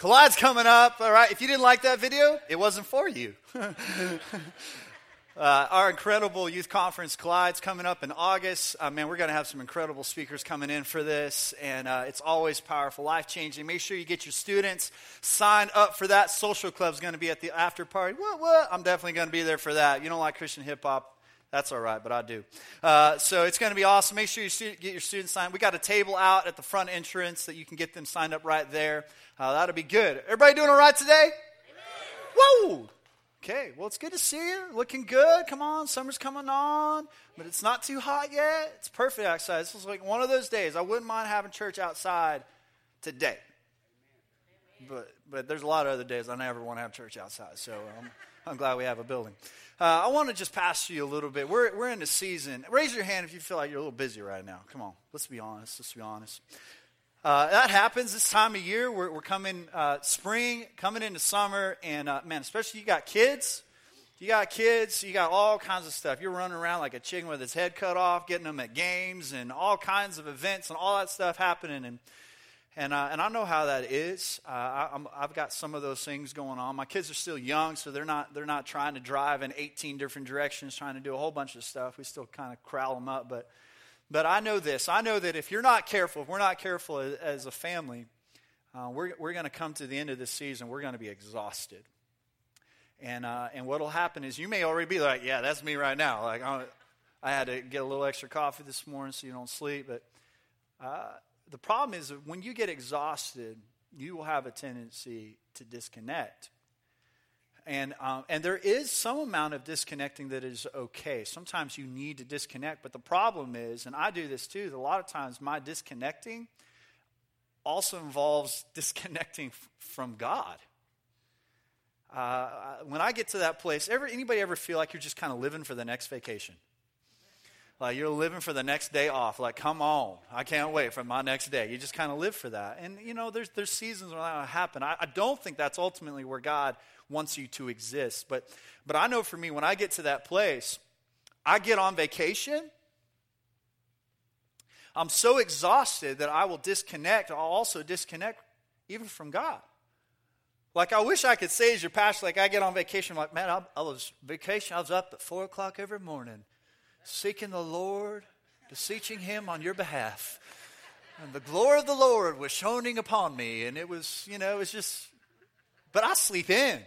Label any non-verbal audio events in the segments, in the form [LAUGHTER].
Collide's coming up. All right. If you didn't like that video, it wasn't for you. [LAUGHS] Uh, our incredible youth conference, Collide's coming up in August. Uh, man, we're going to have some incredible speakers coming in for this, and uh, it's always powerful, life changing. Make sure you get your students signed up for that. Social club's going to be at the after party. What? What? I'm definitely going to be there for that. You don't like Christian hip hop? That's all right, but I do. Uh, so it's going to be awesome. Make sure you get your students signed. We got a table out at the front entrance that you can get them signed up right there. Uh, that'll be good. Everybody doing all right today? Whoa! Okay, well, it's good to see you. Looking good. Come on, summer's coming on, but it's not too hot yet. It's perfect outside. This is like one of those days. I wouldn't mind having church outside today. But, but there's a lot of other days I never want to have church outside, so I'm, I'm glad we have a building. Uh, I want to just pass you a little bit. We're, we're in the season. Raise your hand if you feel like you're a little busy right now. Come on, let's be honest. Let's be honest. Uh, that happens this time of year. We're, we're coming uh, spring, coming into summer, and uh, man, especially you got kids. You got kids, you got all kinds of stuff. You're running around like a chicken with its head cut off, getting them at games and all kinds of events and all that stuff happening. And and uh, and I know how that is. Uh, I, have got some of those things going on. My kids are still young, so they're not they're not trying to drive in 18 different directions, trying to do a whole bunch of stuff. We still kind of corral them up, but but I know this. I know that if you're not careful, if we're not careful as, as a family, uh, we're, we're going to come to the end of this season, we're going to be exhausted. And, uh, and what will happen is you may already be like, yeah, that's me right now. Like, I, I had to get a little extra coffee this morning so you don't sleep. But uh, the problem is that when you get exhausted, you will have a tendency to disconnect. And, um, and there is some amount of disconnecting that is okay. Sometimes you need to disconnect, but the problem is, and I do this too, a lot of times my disconnecting also involves [LAUGHS] disconnecting f- from God. Uh, when I get to that place, ever, anybody ever feel like you're just kind of living for the next vacation? Like you're living for the next day off. Like, come on, I can't wait for my next day. You just kind of live for that. And, you know, there's, there's seasons when that happen. I, I don't think that's ultimately where God wants you to exist. But, but I know for me, when I get to that place, I get on vacation. I'm so exhausted that I will disconnect. I'll also disconnect even from God. Like, I wish I could say as your pastor, like, I get on vacation, I'm like, man, I, I was vacation, I was up at 4 o'clock every morning, seeking the Lord, beseeching Him on your behalf. And the glory of the Lord was shining upon me, and it was, you know, it was just, but I sleep in.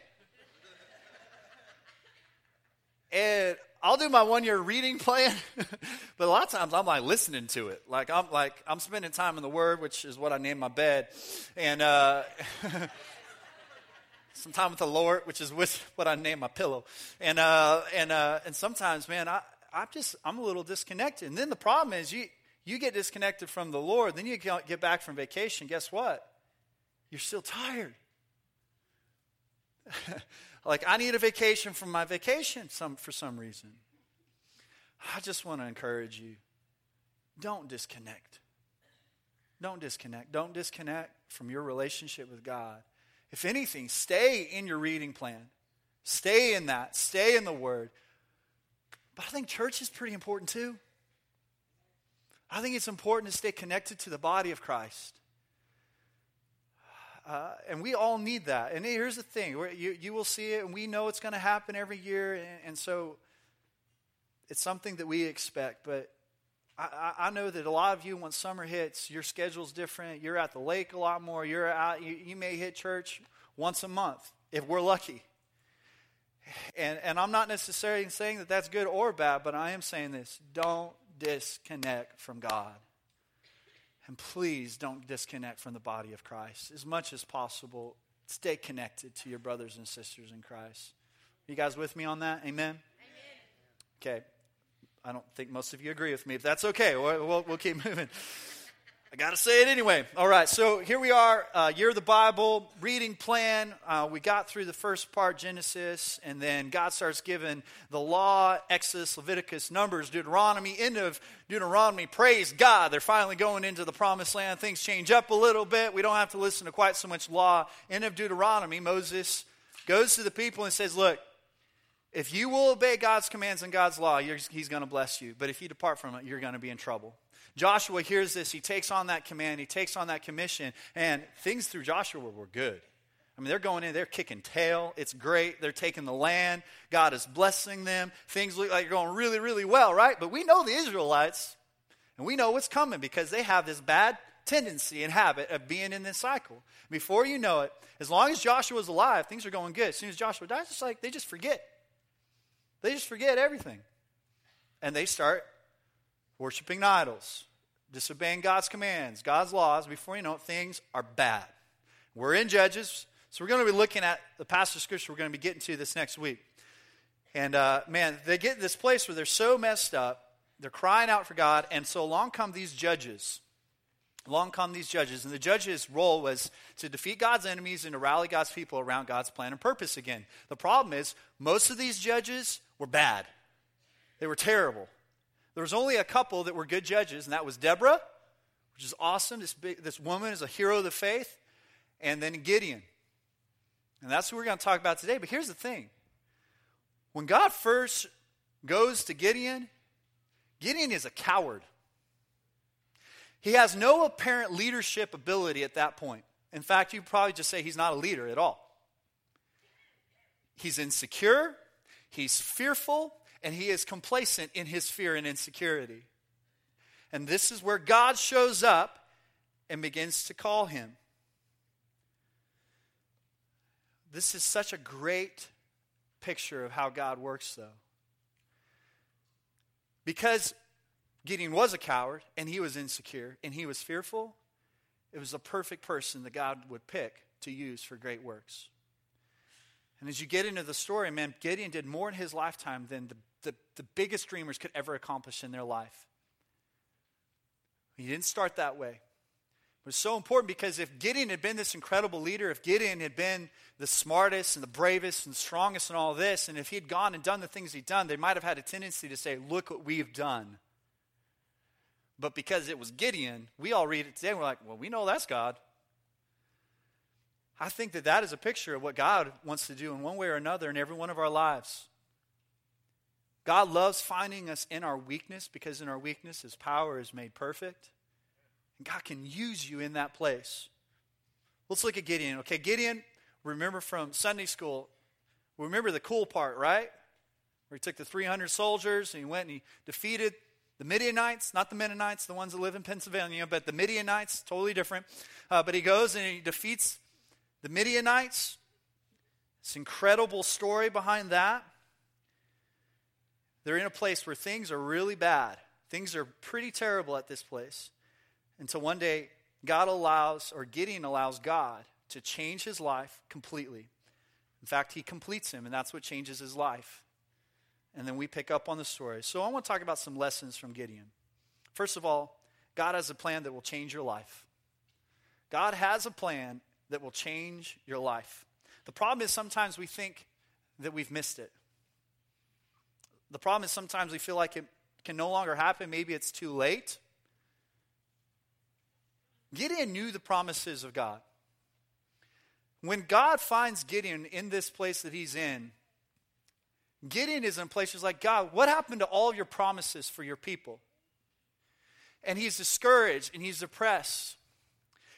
And I'll do my one year reading plan, [LAUGHS] but a lot of times I'm like listening to it. Like I'm like I'm spending time in the Word, which is what I name my bed, and uh, [LAUGHS] some time with the Lord, which is with what I name my pillow, and uh, and uh, and sometimes, man, I I'm just I'm a little disconnected. And then the problem is you you get disconnected from the Lord, then you get back from vacation. Guess what? You're still tired. [LAUGHS] like I need a vacation from my vacation some, for some reason. I just want to encourage you don't disconnect. Don't disconnect. Don't disconnect from your relationship with God. If anything, stay in your reading plan. Stay in that. Stay in the Word. But I think church is pretty important too. I think it's important to stay connected to the body of Christ. Uh, and we all need that. And here's the thing you, you will see it, and we know it's going to happen every year. And, and, so it's something that we expect. But I, I, know that a lot of you, when summer hits, your schedule's different. You're at the lake a lot more. You're out, you, you may hit church once a month if we're lucky. And, and I'm not necessarily saying that that's good or bad, but I am saying this don't disconnect from God. And please don't disconnect from the body of Christ. As much as possible, stay connected to your brothers and sisters in Christ. You guys with me on that? Amen? Amen. Okay. I don't think most of you agree with me. If that's okay, we'll, we'll, we'll keep [LAUGHS] moving. I got to say it anyway. All right, so here we are, uh, Year of the Bible, reading plan. Uh, we got through the first part, Genesis, and then God starts giving the law, Exodus, Leviticus, Numbers, Deuteronomy. End of Deuteronomy, praise God. They're finally going into the promised land. Things change up a little bit. We don't have to listen to quite so much law. End of Deuteronomy, Moses goes to the people and says, Look, if you will obey God's commands and God's law, he's going to bless you. But if you depart from it, you're going to be in trouble. Joshua hears this. He takes on that command. He takes on that commission. And things through Joshua were good. I mean, they're going in, they're kicking tail. It's great. They're taking the land. God is blessing them. Things look like they're going really, really well, right? But we know the Israelites, and we know what's coming because they have this bad tendency and habit of being in this cycle. Before you know it, as long as Joshua's alive, things are going good. As soon as Joshua dies, it's like they just forget. They just forget everything. And they start worshiping idols, disobeying God's commands, God's laws. Before you know it, things are bad. We're in Judges, so we're going to be looking at the passage of scripture we're going to be getting to this next week. And uh, man, they get this place where they're so messed up, they're crying out for God, and so along come these judges. Along come these judges, and the judge's role was to defeat God's enemies and to rally God's people around God's plan and purpose again. The problem is, most of these judges were bad. They were terrible. There was only a couple that were good judges, and that was Deborah, which is awesome. This, big, this woman is a hero of the faith, and then Gideon. And that's what we're going to talk about today. But here's the thing when God first goes to Gideon, Gideon is a coward. He has no apparent leadership ability at that point. In fact, you probably just say he's not a leader at all. He's insecure, he's fearful, and he is complacent in his fear and insecurity. And this is where God shows up and begins to call him. This is such a great picture of how God works, though. Because Gideon was a coward, and he was insecure, and he was fearful. It was a perfect person that God would pick to use for great works. And as you get into the story, man, Gideon did more in his lifetime than the, the, the biggest dreamers could ever accomplish in their life. He didn't start that way. It was so important because if Gideon had been this incredible leader, if Gideon had been the smartest and the bravest and the strongest and all this, and if he'd gone and done the things he'd done, they might have had a tendency to say, Look what we've done. But because it was Gideon, we all read it today and we're like, well, we know that's God. I think that that is a picture of what God wants to do in one way or another in every one of our lives. God loves finding us in our weakness because in our weakness, His power is made perfect. And God can use you in that place. Let's look at Gideon. Okay, Gideon, remember from Sunday school, remember the cool part, right? Where he took the 300 soldiers and he went and he defeated the Midianites, not the Mennonites, the ones that live in Pennsylvania, but the Midianites, totally different. Uh, but he goes and he defeats the Midianites. It's an incredible story behind that. They're in a place where things are really bad. Things are pretty terrible at this place. Until one day, God allows, or Gideon allows God to change his life completely. In fact, he completes him, and that's what changes his life and then we pick up on the story. So I want to talk about some lessons from Gideon. First of all, God has a plan that will change your life. God has a plan that will change your life. The problem is sometimes we think that we've missed it. The problem is sometimes we feel like it can no longer happen. Maybe it's too late. Gideon knew the promises of God. When God finds Gideon in this place that he's in, Gideon is in a place places like, God, what happened to all your promises for your people? And he's discouraged and he's depressed.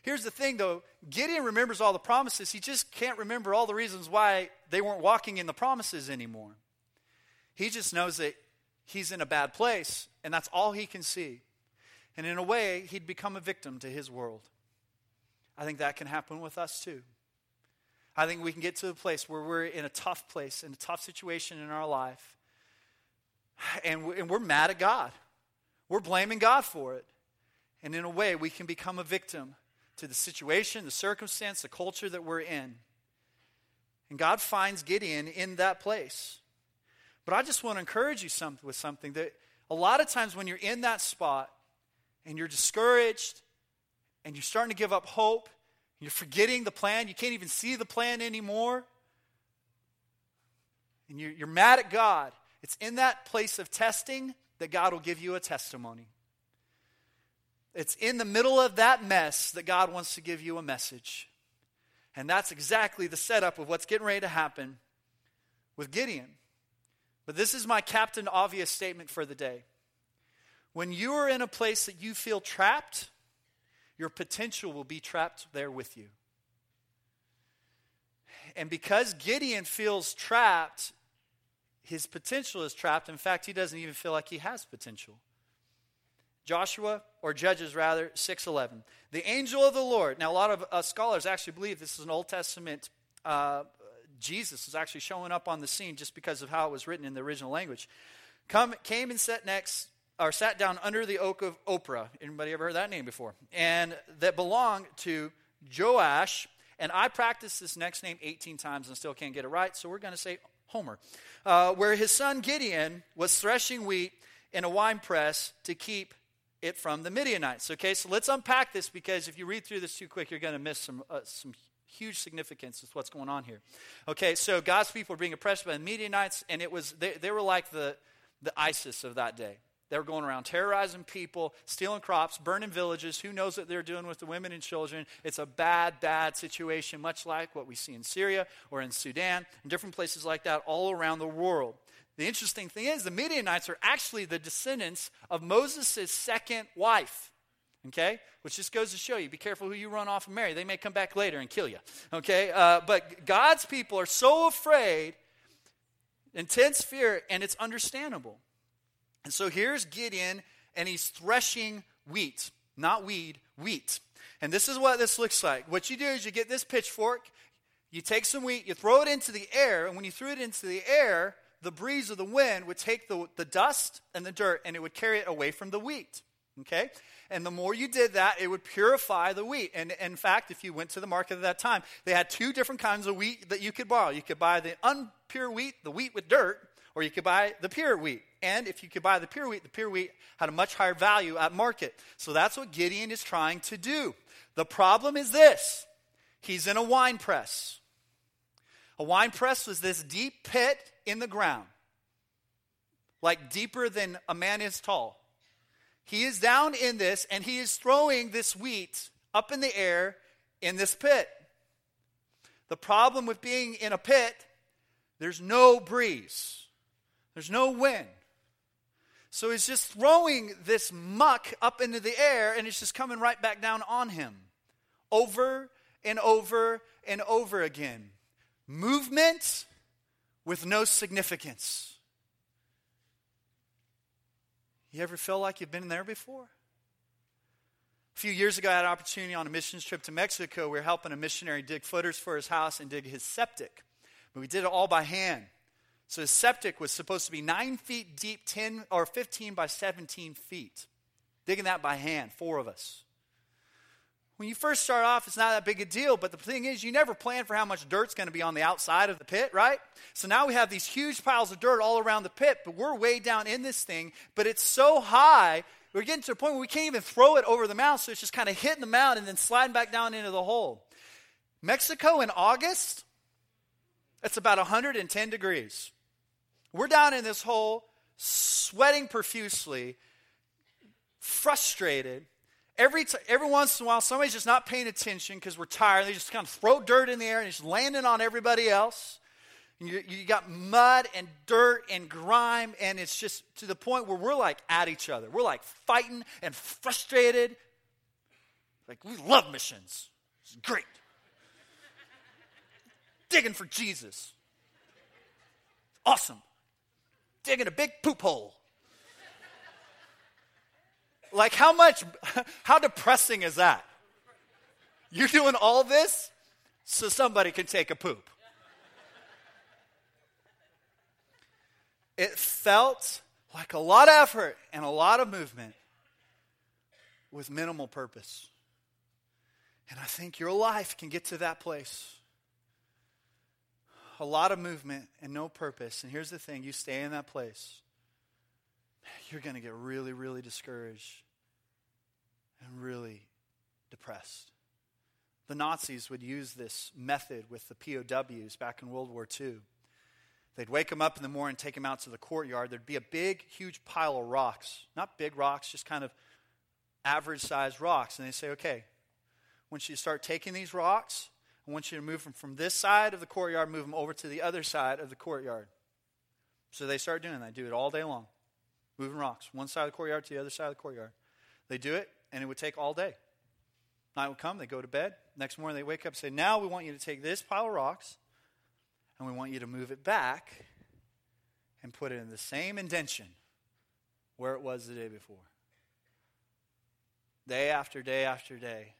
Here's the thing, though Gideon remembers all the promises. He just can't remember all the reasons why they weren't walking in the promises anymore. He just knows that he's in a bad place, and that's all he can see. And in a way, he'd become a victim to his world. I think that can happen with us too. I think we can get to a place where we're in a tough place, in a tough situation in our life, and we're mad at God. We're blaming God for it. And in a way, we can become a victim to the situation, the circumstance, the culture that we're in. And God finds Gideon in that place. But I just want to encourage you some, with something that a lot of times when you're in that spot and you're discouraged and you're starting to give up hope you're forgetting the plan. You can't even see the plan anymore. And you're, you're mad at God. It's in that place of testing that God will give you a testimony. It's in the middle of that mess that God wants to give you a message. And that's exactly the setup of what's getting ready to happen with Gideon. But this is my captain obvious statement for the day. When you are in a place that you feel trapped, your potential will be trapped there with you. And because Gideon feels trapped, his potential is trapped. In fact, he doesn't even feel like he has potential. Joshua, or Judges rather, 6:11. The angel of the Lord. Now, a lot of uh, scholars actually believe this is an Old Testament. Uh, Jesus is actually showing up on the scene just because of how it was written in the original language. Come, came and sat next, or sat down under the oak of Oprah. Anybody ever heard that name before? And that belonged to Joash. And I practiced this next name 18 times and still can't get it right, so we're going to say Homer. Uh, where his son Gideon was threshing wheat in a wine press to keep it from the Midianites. Okay, so let's unpack this because if you read through this too quick, you're going to miss some, uh, some huge significance with what's going on here. Okay, so God's people were being oppressed by the Midianites, and it was they, they were like the, the ISIS of that day. They were going around terrorizing people, stealing crops, burning villages. Who knows what they're doing with the women and children? It's a bad, bad situation, much like what we see in Syria or in Sudan and different places like that all around the world. The interesting thing is, the Midianites are actually the descendants of Moses' second wife. Okay? Which just goes to show you be careful who you run off and marry. They may come back later and kill you. Okay? Uh, but God's people are so afraid, intense fear, and it's understandable. And so here's Gideon, and he's threshing wheat, not weed, wheat. And this is what this looks like. What you do is you get this pitchfork, you take some wheat, you throw it into the air, and when you threw it into the air, the breeze of the wind would take the, the dust and the dirt and it would carry it away from the wheat. Okay? And the more you did that, it would purify the wheat. And, and in fact, if you went to the market at that time, they had two different kinds of wheat that you could borrow. You could buy the unpure wheat, the wheat with dirt, or you could buy the pure wheat. And if you could buy the pure wheat, the pure wheat had a much higher value at market. So that's what Gideon is trying to do. The problem is this he's in a wine press. A wine press was this deep pit in the ground, like deeper than a man is tall. He is down in this and he is throwing this wheat up in the air in this pit. The problem with being in a pit, there's no breeze, there's no wind. So he's just throwing this muck up into the air and it's just coming right back down on him over and over and over again. Movement with no significance. You ever feel like you've been there before? A few years ago, I had an opportunity on a missions trip to Mexico. We were helping a missionary dig footers for his house and dig his septic. But we did it all by hand. So his septic was supposed to be nine feet deep, 10 or 15 by 17 feet. Digging that by hand, four of us. When you first start off, it's not that big a deal, but the thing is, you never plan for how much dirt's going to be on the outside of the pit, right? So now we have these huge piles of dirt all around the pit, but we're way down in this thing, but it's so high, we're getting to a point where we can't even throw it over the mountain, so it's just kind of hitting the mountain and then sliding back down into the hole. Mexico in August, it's about 110 degrees. We're down in this hole, sweating profusely, frustrated Every, t- every once in a while, somebody's just not paying attention because we're tired. They just kind of throw dirt in the air and it's landing on everybody else. And you, you got mud and dirt and grime, and it's just to the point where we're like at each other. We're like fighting and frustrated. Like, we love missions. It's great. Digging for Jesus. Awesome. Digging a big poop hole. Like, how much, how depressing is that? You're doing all this so somebody can take a poop. It felt like a lot of effort and a lot of movement with minimal purpose. And I think your life can get to that place. A lot of movement and no purpose. And here's the thing you stay in that place, you're going to get really, really discouraged and really depressed. The Nazis would use this method with the POWs back in World War II. They'd wake them up in the morning, take them out to the courtyard. There'd be a big, huge pile of rocks. Not big rocks, just kind of average sized rocks. And they say, okay, once you start taking these rocks, I want you to move them from this side of the courtyard, move them over to the other side of the courtyard. So they start doing that. They do it all day long, moving rocks, one side of the courtyard to the other side of the courtyard. They do it and it would take all day. Night would come, they go to bed. Next morning, they wake up and say, Now we want you to take this pile of rocks, and we want you to move it back and put it in the same indention where it was the day before. Day after day after day.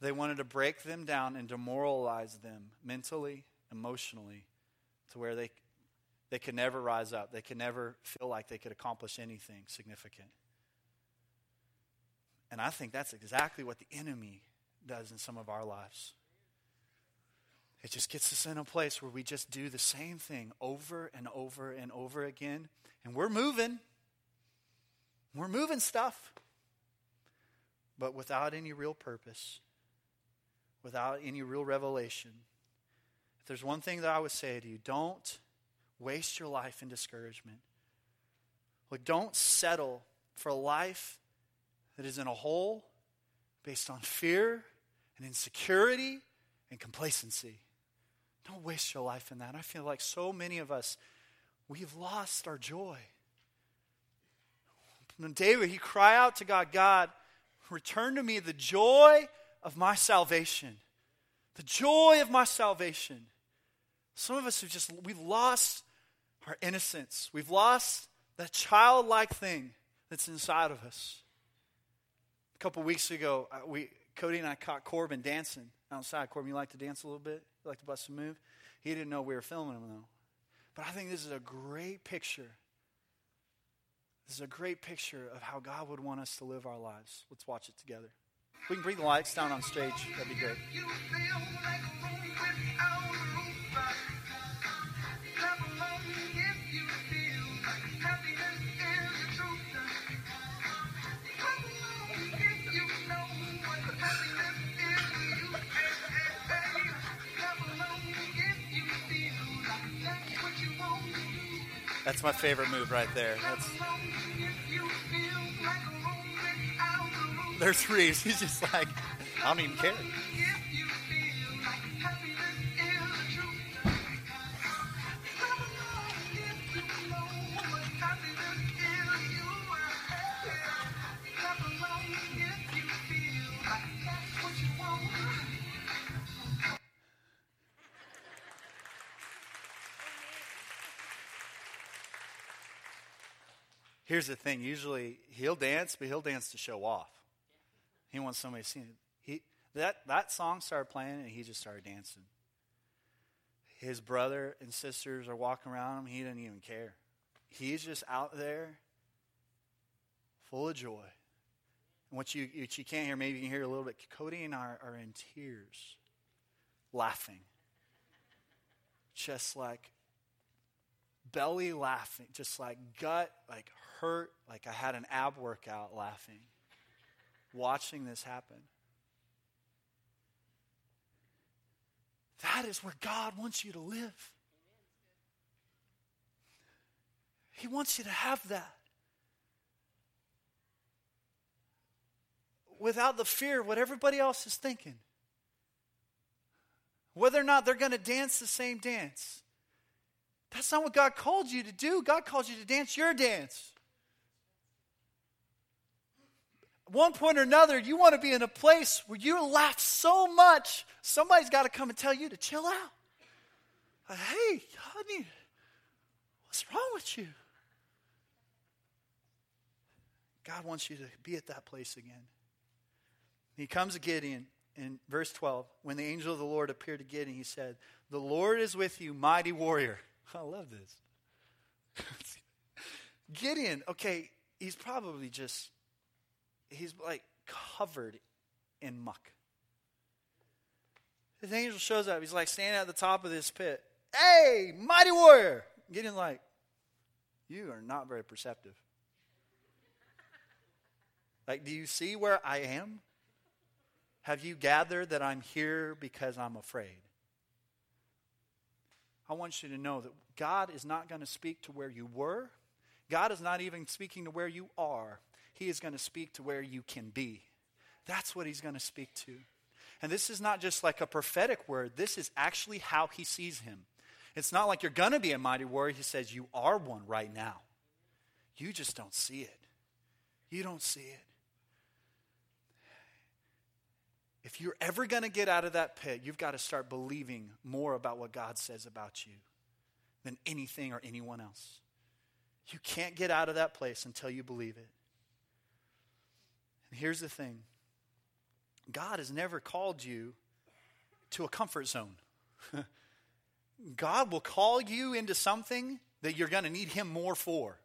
They wanted to break them down and demoralize them mentally, emotionally, to where they, they could never rise up. They could never feel like they could accomplish anything significant. And I think that's exactly what the enemy does in some of our lives. It just gets us in a place where we just do the same thing over and over and over again. And we're moving. We're moving stuff. But without any real purpose, without any real revelation. If there's one thing that I would say to you, don't waste your life in discouragement. Like, don't settle for life that is in a hole based on fear and insecurity and complacency. Don't waste your life in that. I feel like so many of us, we've lost our joy. When David, he cried out to God, God, return to me the joy of my salvation. The joy of my salvation. Some of us have just, we've lost our innocence. We've lost that childlike thing that's inside of us. A couple weeks ago, we, Cody and I caught Corbin dancing outside. Corbin, you like to dance a little bit? You like to bust a move? He didn't know we were filming him, though. But I think this is a great picture. This is a great picture of how God would want us to live our lives. Let's watch it together. We can bring the lights down on stage, that'd be great. That's my favorite move right there. That's... There's threes. [LAUGHS] He's just like, I don't even care. Here's the thing usually he'll dance, but he'll dance to show off. He wants somebody to see. He, that, that song started playing, and he just started dancing. His brother and sisters are walking around him. He doesn't even care. He's just out there full of joy. And what you, what you can't hear, maybe you can hear a little bit, Cody and I are, are in tears, laughing. Just like belly laughing, just like gut, like hurt, like I had an ab workout laughing, watching this happen. That is where God wants you to live. He wants you to have that. Without the fear of what everybody else is thinking. Whether or not they're going to dance the same dance. That's not what God called you to do. God called you to dance your dance. At one point or another, you want to be in a place where you laugh so much, somebody's got to come and tell you to chill out. Hey, honey, what's wrong with you? God wants you to be at that place again. He comes to Gideon in verse 12. When the angel of the Lord appeared to Gideon, he said, The Lord is with you, mighty warrior. [LAUGHS] I love this. Gideon, okay, he's probably just, he's like covered in muck. His angel shows up. He's like standing at the top of this pit. Hey, mighty warrior. Gideon, like, you are not very perceptive. Like, do you see where I am? Have you gathered that I'm here because I'm afraid? I want you to know that God is not going to speak to where you were. God is not even speaking to where you are. He is going to speak to where you can be. That's what He's going to speak to. And this is not just like a prophetic word, this is actually how He sees Him. It's not like you're going to be a mighty warrior. He says, You are one right now. You just don't see it. You don't see it. If you're ever going to get out of that pit, you've got to start believing more about what God says about you than anything or anyone else. You can't get out of that place until you believe it. And here's the thing God has never called you to a comfort zone. [LAUGHS] God will call you into something that you're going to need Him more for.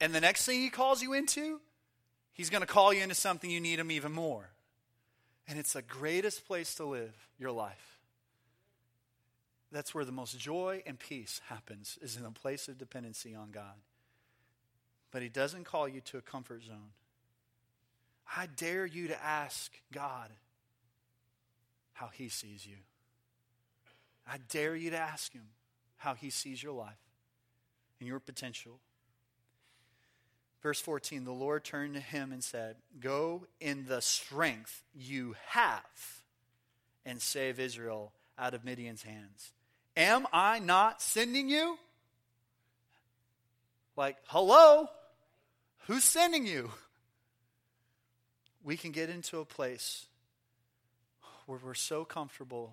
And the next thing He calls you into, He's going to call you into something you need Him even more. And it's the greatest place to live your life. That's where the most joy and peace happens, is in a place of dependency on God. But He doesn't call you to a comfort zone. I dare you to ask God how He sees you. I dare you to ask Him how He sees your life and your potential. Verse 14 The Lord turned to him and said, Go in the strength you have and save Israel out of Midian's hands. Am I not sending you? Like, hello? Who's sending you? We can get into a place where we're so comfortable.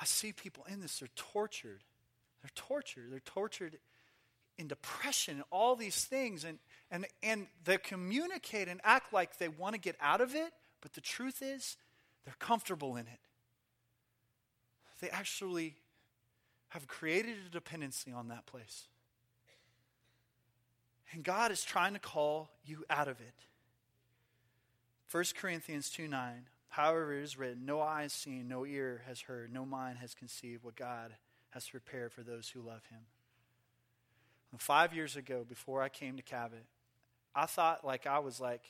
I see people in this, they're tortured. They're tortured. They're tortured in depression, all these things, and, and, and they communicate and act like they want to get out of it, but the truth is, they're comfortable in it. They actually have created a dependency on that place. And God is trying to call you out of it. 1 Corinthians 2 9. However, it is written, No eye has seen, no ear has heard, no mind has conceived what God has prepared for those who love him. Five years ago, before I came to Cabot, I thought like I was like,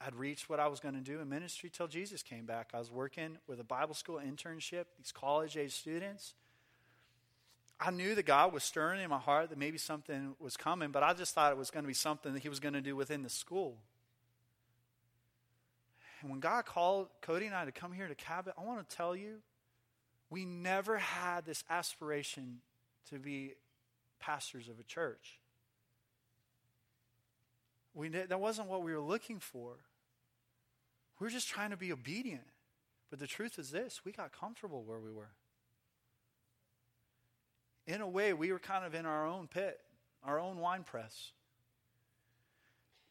I'd reached what I was going to do in ministry till Jesus came back. I was working with a Bible school internship, these college age students. I knew that God was stirring in my heart that maybe something was coming, but I just thought it was going to be something that He was going to do within the school. And when God called Cody and I to come here to Cabot, I want to tell you, we never had this aspiration to be pastors of a church. We, that wasn't what we were looking for. We were just trying to be obedient. But the truth is this we got comfortable where we were. In a way, we were kind of in our own pit, our own wine press.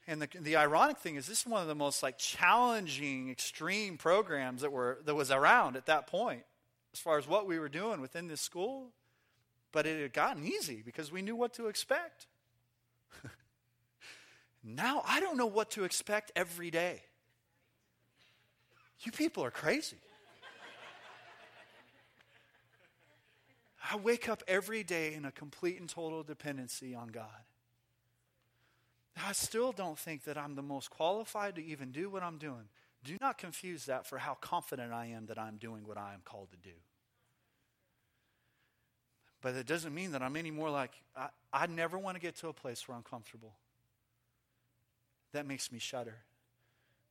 And the, the ironic thing is, this is one of the most like challenging, extreme programs that were that was around at that point, as far as what we were doing within this school. But it had gotten easy because we knew what to expect. [LAUGHS] now I don't know what to expect every day. You people are crazy. I wake up every day in a complete and total dependency on God. I still don't think that I'm the most qualified to even do what I'm doing. Do not confuse that for how confident I am that I'm doing what I am called to do. But it doesn't mean that I'm any more like, I, I never want to get to a place where I'm comfortable. That makes me shudder.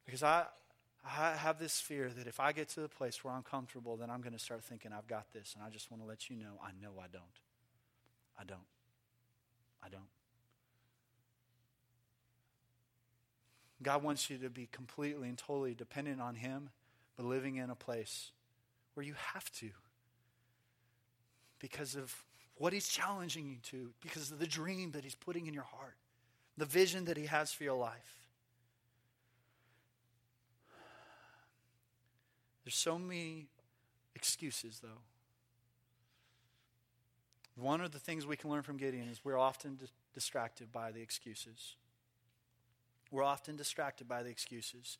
Because I, I have this fear that if I get to the place where I'm comfortable, then I'm going to start thinking, I've got this. And I just want to let you know, I know I don't. I don't. I don't. God wants you to be completely and totally dependent on Him, but living in a place where you have to because of what He's challenging you to, because of the dream that He's putting in your heart, the vision that He has for your life. There's so many excuses, though. One of the things we can learn from Gideon is we're often distracted by the excuses. We're often distracted by the excuses.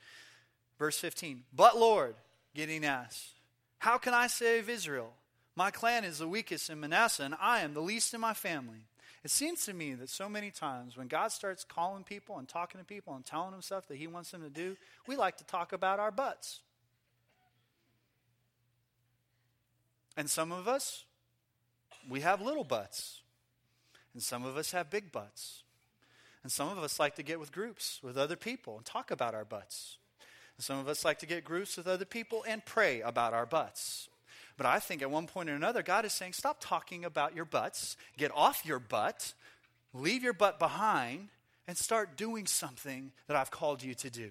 Verse 15, but Lord, Gideon asks, How can I save Israel? My clan is the weakest in Manasseh, and I am the least in my family. It seems to me that so many times when God starts calling people and talking to people and telling them stuff that He wants them to do, we like to talk about our butts. And some of us, we have little butts. And some of us have big butts. And some of us like to get with groups with other people and talk about our butts. And some of us like to get groups with other people and pray about our butts. But I think at one point or another, God is saying, stop talking about your butts, get off your butt, leave your butt behind, and start doing something that I've called you to do.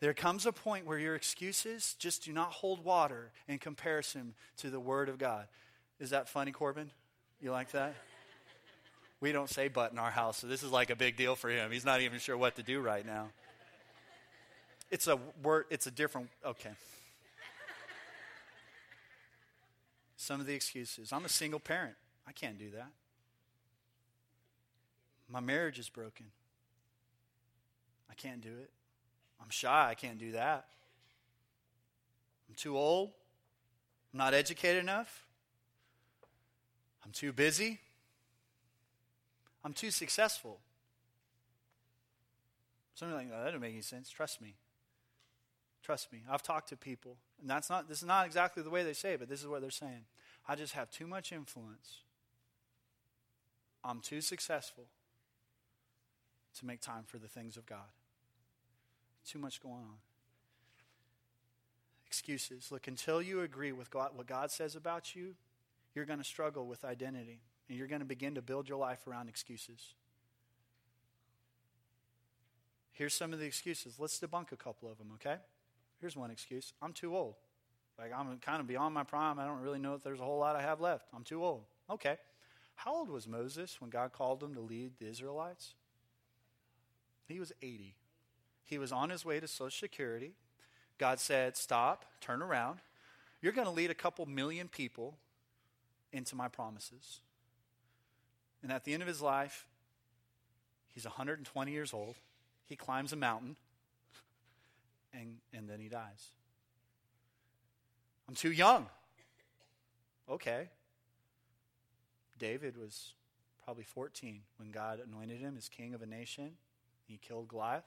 There comes a point where your excuses just do not hold water in comparison to the Word of God. Is that funny, Corbin? You like that? We don't say butt in our house, so this is like a big deal for him. He's not even sure what to do right now. It's a word, it's a different, okay. Some of the excuses. I'm a single parent. I can't do that. My marriage is broken. I can't do it. I'm shy. I can't do that. I'm too old. I'm not educated enough. I'm too busy. I'm too successful. Something like oh, that. That doesn't make any sense. Trust me. Trust me. I've talked to people, and that's not this is not exactly the way they say it, but this is what they're saying. I just have too much influence. I'm too successful to make time for the things of God. Too much going on. Excuses. Look, until you agree with God, what God says about you, you're going to struggle with identity. And you're going to begin to build your life around excuses. Here's some of the excuses. Let's debunk a couple of them, okay? Here's one excuse I'm too old. Like, I'm kind of beyond my prime. I don't really know if there's a whole lot I have left. I'm too old. Okay. How old was Moses when God called him to lead the Israelites? He was 80. He was on his way to Social Security. God said, Stop, turn around. You're going to lead a couple million people into my promises. And at the end of his life, he's 120 years old. He climbs a mountain, and, and then he dies. I'm too young. Okay. David was probably 14 when God anointed him as king of a nation. He killed Goliath.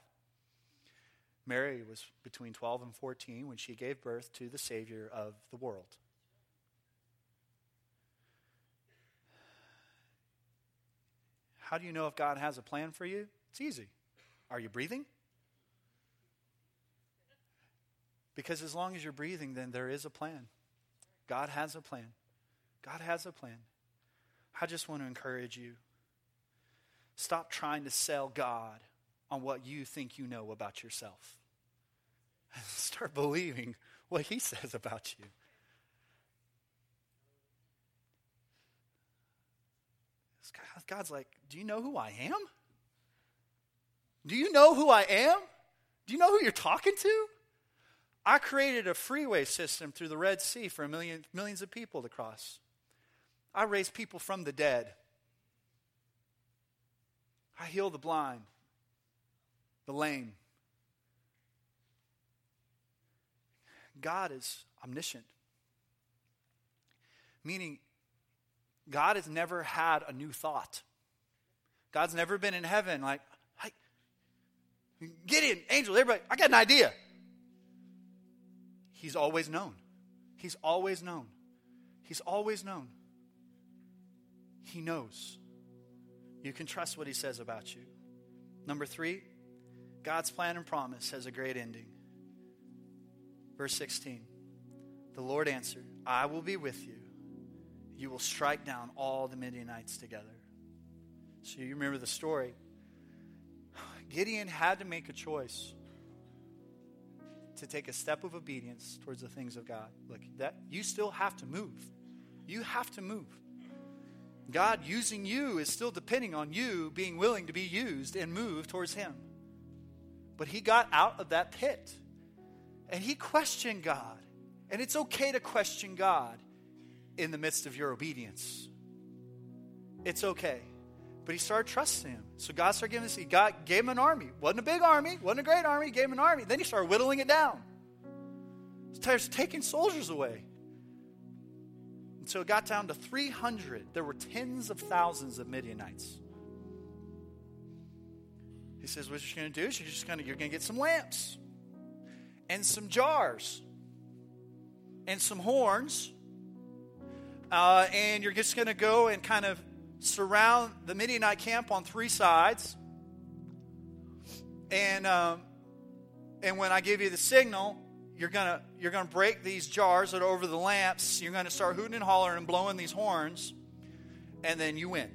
Mary was between 12 and 14 when she gave birth to the Savior of the world. How do you know if God has a plan for you? It's easy. Are you breathing? Because as long as you're breathing, then there is a plan. God has a plan. God has a plan. I just want to encourage you. Stop trying to sell God on what you think you know about yourself. [LAUGHS] Start believing what He says about you. God's like, Do you know who I am? Do you know who I am? Do you know who you're talking to? I created a freeway system through the Red Sea for million, millions of people to cross. I raised people from the dead. I heal the blind the lame. God is omniscient, meaning God has never had a new thought. God's never been in heaven like, hey, Gideon, angel, everybody, I got an idea. He's always known. He's always known. He's always known. He knows. You can trust what he says about you. Number three, God's plan and promise has a great ending. Verse 16 The Lord answered, I will be with you. You will strike down all the Midianites together. So you remember the story. [SIGHS] Gideon had to make a choice to take a step of obedience towards the things of God. Look, that you still have to move. You have to move. God using you is still depending on you being willing to be used and move towards Him. But he got out of that pit and he questioned God. And it's okay to question God in the midst of your obedience. It's okay. But he started trusting him. So God started giving this, he got, gave him an army. Wasn't a big army, wasn't a great army, he gave him an army. Then he started whittling it down. Started taking soldiers away. And so it got down to 300. There were tens of thousands of Midianites. He says, What you're going to do is you're just going to you're going to get some lamps and some jars and some horns, uh, and you're just going to go and kind of surround the Midianite camp on three sides. And um, and when I give you the signal, you're gonna you're gonna break these jars that are over the lamps. You're gonna start hooting and hollering and blowing these horns, and then you win.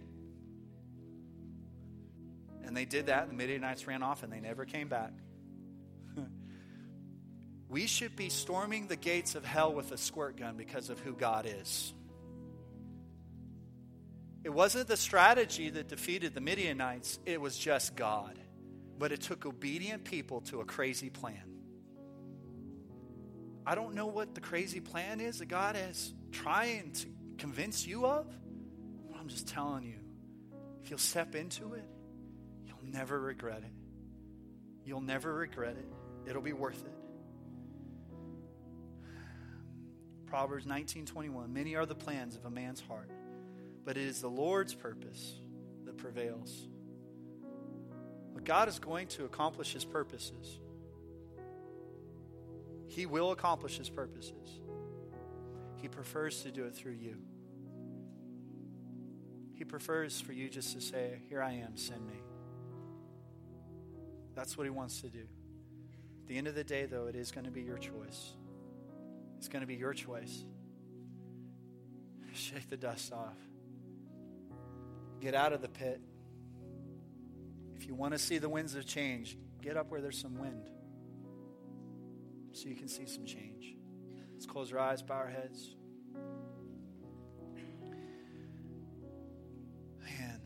And they did that, and the Midianites ran off, and they never came back. [LAUGHS] we should be storming the gates of hell with a squirt gun because of who God is. It wasn't the strategy that defeated the Midianites, it was just God. But it took obedient people to a crazy plan. I don't know what the crazy plan is that God is trying to convince you of. I'm just telling you, if you'll step into it, you'll never regret it. You'll never regret it. It'll be worth it. Proverbs 19:21 Many are the plans of a man's heart, but it is the Lord's purpose that prevails. But God is going to accomplish his purposes. He will accomplish his purposes. He prefers to do it through you. He prefers for you just to say, Here I am, send me. That's what he wants to do. At the end of the day, though, it is going to be your choice. It's going to be your choice. [LAUGHS] Shake the dust off. Get out of the pit. If you want to see the winds of change, get up where there's some wind so you can see some change. Let's close our eyes, bow our heads. Man.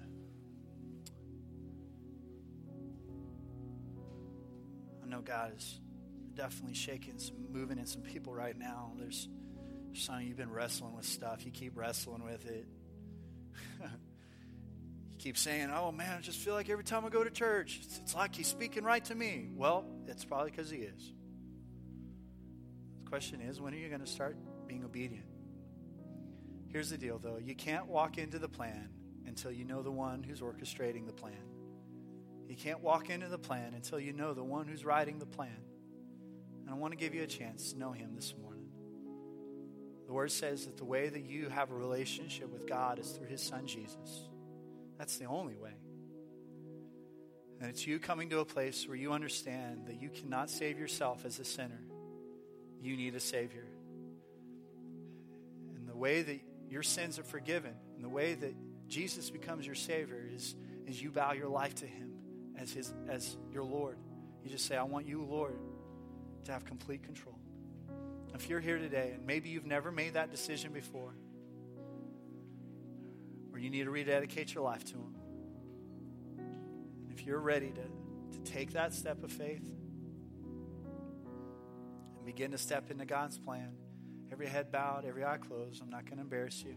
I know God is definitely shaking some moving in some people right now. There's, some you have been wrestling with stuff. You keep wrestling with it. [LAUGHS] keep saying, "Oh man, I just feel like every time I go to church, it's, it's like He's speaking right to me." Well, it's probably because He is. The question is, when are you going to start being obedient? Here's the deal, though: you can't walk into the plan until you know the one who's orchestrating the plan. You can't walk into the plan until you know the one who's writing the plan. And I want to give you a chance to know him this morning. The word says that the way that you have a relationship with God is through his son Jesus. That's the only way. And it's you coming to a place where you understand that you cannot save yourself as a sinner. You need a Savior. And the way that your sins are forgiven, and the way that Jesus becomes your Savior is, is you bow your life to Him as, his, as your Lord. You just say, I want you, Lord, to have complete control. If you're here today and maybe you've never made that decision before, or you need to rededicate your life to Him, and if you're ready to, to take that step of faith and begin to step into God's plan, every head bowed, every eye closed, I'm not going to embarrass you.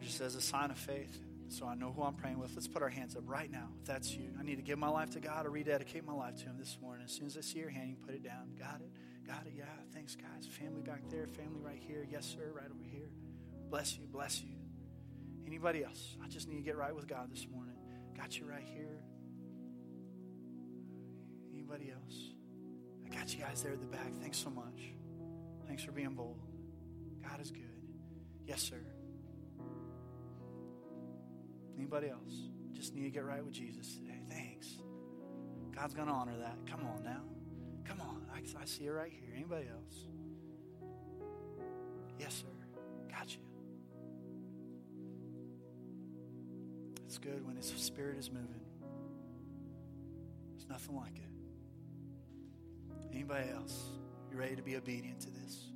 Just as a sign of faith, so I know who I'm praying with. Let's put our hands up right now. If that's you, I need to give my life to God or rededicate my life to Him this morning. As soon as I see your hand, you put it down. Got it? Got it? Yeah. Thanks, guys. Family back there, family right here. Yes, sir. Right over here. Bless you. Bless you. Anybody else? I just need to get right with God this morning. Got you right here. Anybody else? I got you guys there at the back. Thanks so much. Thanks for being bold. God is good. Yes, sir. Anybody else? Just need to get right with Jesus today. Thanks. God's going to honor that. Come on now. Come on. I, I see it right here. Anybody else? Yes, sir. Good when His Spirit is moving. There's nothing like it. Anybody else? You ready to be obedient to this?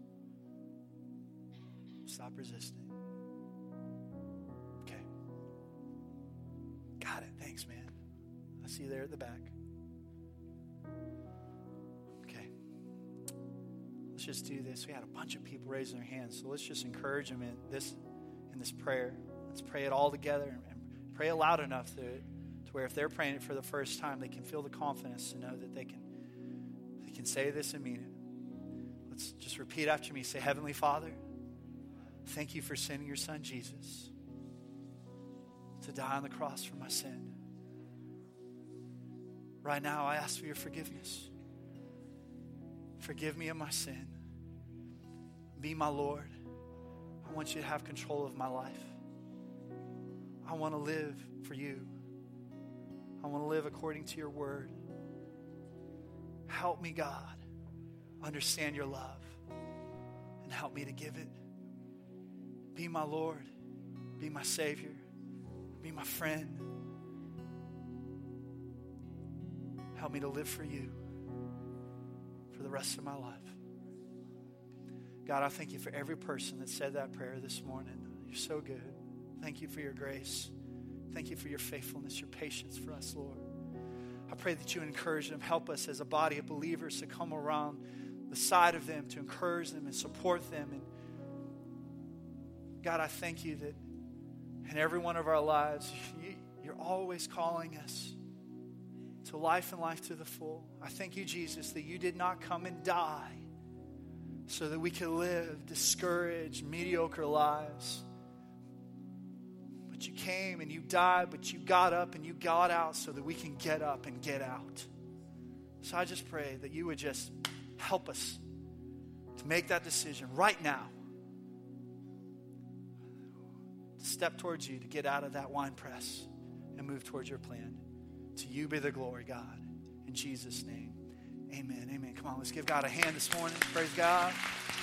Stop resisting. Okay. Got it. Thanks, man. I see you there at the back. Okay. Let's just do this. We had a bunch of people raising their hands, so let's just encourage them in this in this prayer. Let's pray it all together pray loud enough to, to where if they're praying it for the first time, they can feel the confidence to know that they can they can say this and mean it. Let's just repeat after me. Say, Heavenly Father, thank you for sending your son Jesus to die on the cross for my sin. Right now, I ask for your forgiveness. Forgive me of my sin. Be my Lord. I want you to have control of my life. I want to live for you. I want to live according to your word. Help me, God, understand your love and help me to give it. Be my Lord. Be my Savior. Be my friend. Help me to live for you. for the rest of my life. God, I thank you for every person that said that prayer this morning. You're so good. Thank you for your grace. Thank you for your faithfulness, your patience for us, Lord. I pray that you encourage them, help us as a body of believers to come around the side of them, to encourage them and support them. And God, I thank you that in every one of our lives, you, you're always calling us to life and life to the full. I thank you, Jesus, that you did not come and die so that we could live discouraged, mediocre lives. You came and you died, but you got up and you got out so that we can get up and get out. So I just pray that you would just help us to make that decision right now. To step towards you, to get out of that wine press and move towards your plan. To you be the glory, God. In Jesus' name, amen. Amen. Come on, let's give God a hand this morning. Praise God.